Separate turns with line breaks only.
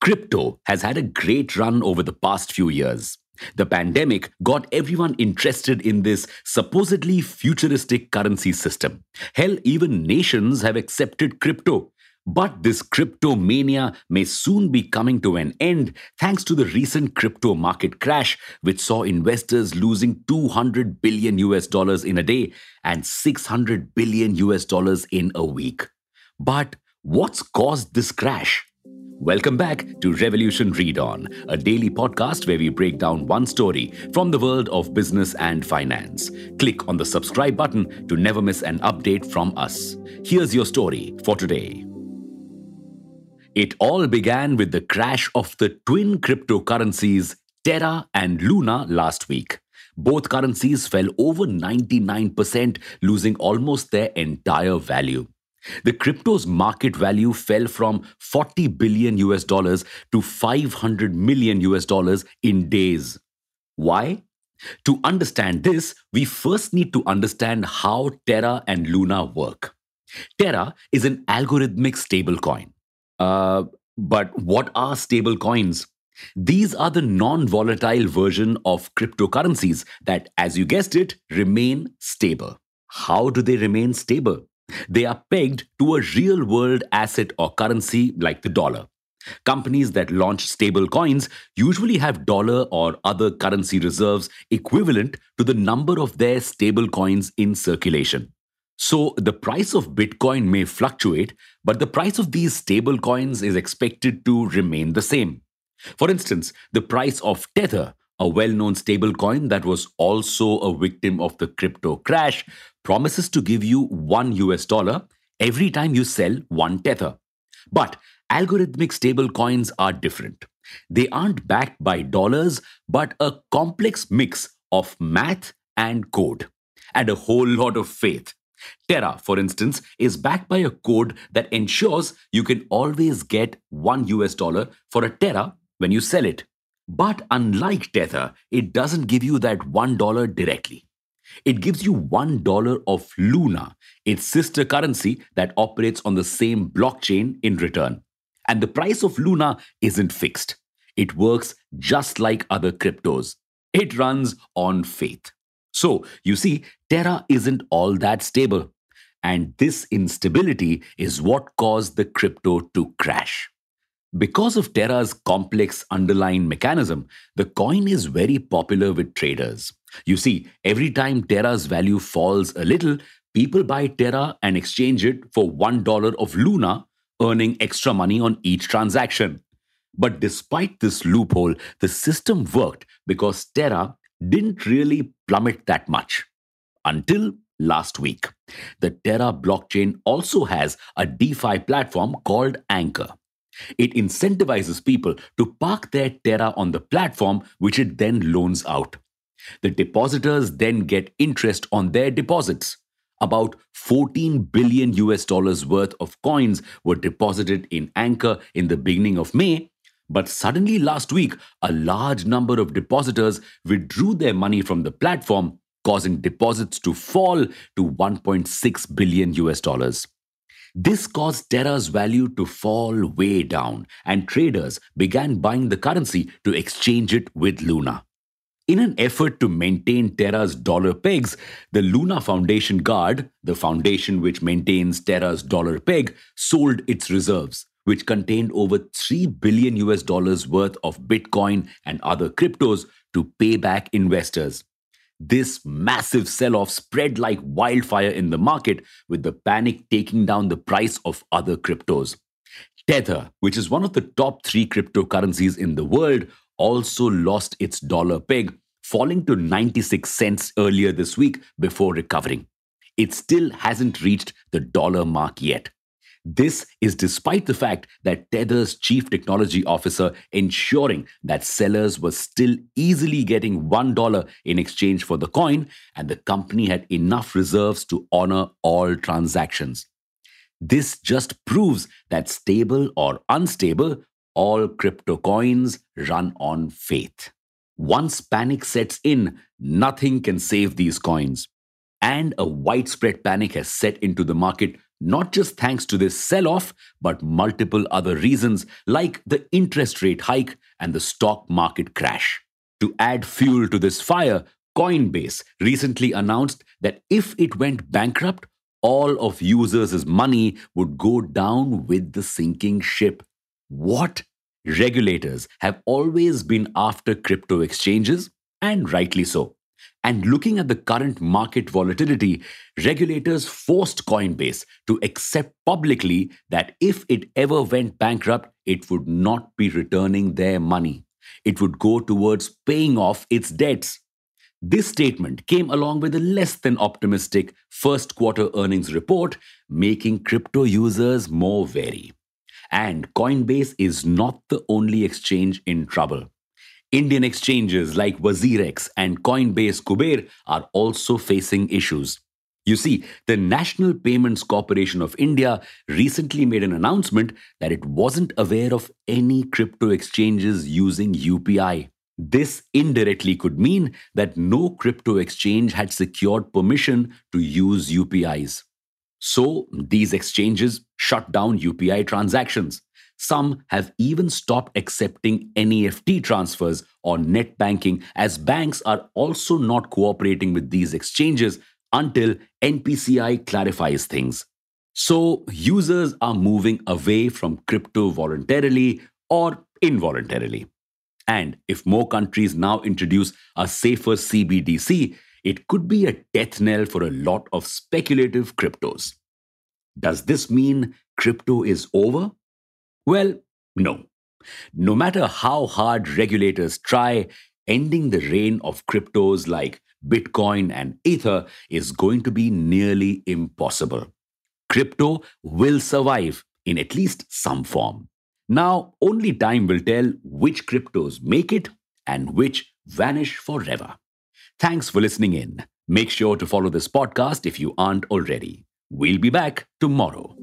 Crypto has had a great run over the past few years. The pandemic got everyone interested in this supposedly futuristic currency system. Hell, even nations have accepted crypto. But this crypto mania may soon be coming to an end thanks to the recent crypto market crash, which saw investors losing 200 billion US dollars in a day and 600 billion US dollars in a week. But what's caused this crash? Welcome back to Revolution Read On, a daily podcast where we break down one story from the world of business and finance. Click on the subscribe button to never miss an update from us. Here's your story for today. It all began with the crash of the twin cryptocurrencies Terra and Luna last week. Both currencies fell over 99%, losing almost their entire value. The crypto's market value fell from 40 billion US dollars to 500 million US dollars in days. Why? To understand this, we first need to understand how Terra and Luna work. Terra is an algorithmic stablecoin. Uh, but what are stablecoins? These are the non volatile version of cryptocurrencies that, as you guessed it, remain stable. How do they remain stable? They are pegged to a real world asset or currency like the dollar. Companies that launch stable coins usually have dollar or other currency reserves equivalent to the number of their stable coins in circulation. So the price of Bitcoin may fluctuate, but the price of these stable coins is expected to remain the same. For instance, the price of Tether, a well known stablecoin that was also a victim of the crypto crash, promises to give you 1 US dollar every time you sell one Tether. But algorithmic stablecoins are different. They aren't backed by dollars, but a complex mix of math and code, and a whole lot of faith. Terra, for instance, is backed by a code that ensures you can always get 1 US dollar for a Terra when you sell it. But unlike Tether, it doesn't give you that $1 directly. It gives you $1 of Luna, its sister currency that operates on the same blockchain in return. And the price of Luna isn't fixed. It works just like other cryptos. It runs on faith. So, you see, Terra isn't all that stable. And this instability is what caused the crypto to crash. Because of Terra's complex underlying mechanism, the coin is very popular with traders. You see, every time Terra's value falls a little, people buy Terra and exchange it for $1 of Luna, earning extra money on each transaction. But despite this loophole, the system worked because Terra didn't really plummet that much. Until last week. The Terra blockchain also has a DeFi platform called Anchor. It incentivizes people to park their Terra on the platform, which it then loans out. The depositors then get interest on their deposits. About 14 billion US dollars worth of coins were deposited in Anchor in the beginning of May, but suddenly last week, a large number of depositors withdrew their money from the platform, causing deposits to fall to 1.6 billion US dollars. This caused Terra's value to fall way down, and traders began buying the currency to exchange it with Luna. In an effort to maintain Terra's dollar pegs, the Luna Foundation Guard, the foundation which maintains Terra's dollar peg, sold its reserves, which contained over 3 billion US dollars worth of Bitcoin and other cryptos to pay back investors. This massive sell off spread like wildfire in the market, with the panic taking down the price of other cryptos. Tether, which is one of the top three cryptocurrencies in the world, also lost its dollar peg, falling to 96 cents earlier this week before recovering. It still hasn't reached the dollar mark yet. This is despite the fact that Tether's chief technology officer ensuring that sellers were still easily getting $1 in exchange for the coin and the company had enough reserves to honor all transactions. This just proves that stable or unstable, all crypto coins run on faith. Once panic sets in, nothing can save these coins. And a widespread panic has set into the market not just thanks to this sell off, but multiple other reasons like the interest rate hike and the stock market crash. To add fuel to this fire, Coinbase recently announced that if it went bankrupt, all of users' money would go down with the sinking ship. What? Regulators have always been after crypto exchanges, and rightly so. And looking at the current market volatility, regulators forced Coinbase to accept publicly that if it ever went bankrupt, it would not be returning their money. It would go towards paying off its debts. This statement came along with a less than optimistic first quarter earnings report, making crypto users more wary. And Coinbase is not the only exchange in trouble. Indian exchanges like WazirX and CoinSwitch Kuber are also facing issues. You see, the National Payments Corporation of India recently made an announcement that it wasn't aware of any crypto exchanges using UPI. This indirectly could mean that no crypto exchange had secured permission to use UPIs. So, these exchanges shut down UPI transactions. Some have even stopped accepting NEFT transfers or net banking, as banks are also not cooperating with these exchanges until NPCI clarifies things. So, users are moving away from crypto voluntarily or involuntarily. And if more countries now introduce a safer CBDC, it could be a death knell for a lot of speculative cryptos. Does this mean crypto is over? Well, no. No matter how hard regulators try, ending the reign of cryptos like Bitcoin and Ether is going to be nearly impossible. Crypto will survive in at least some form. Now, only time will tell which cryptos make it and which vanish forever. Thanks for listening in. Make sure to follow this podcast if you aren't already. We'll be back tomorrow.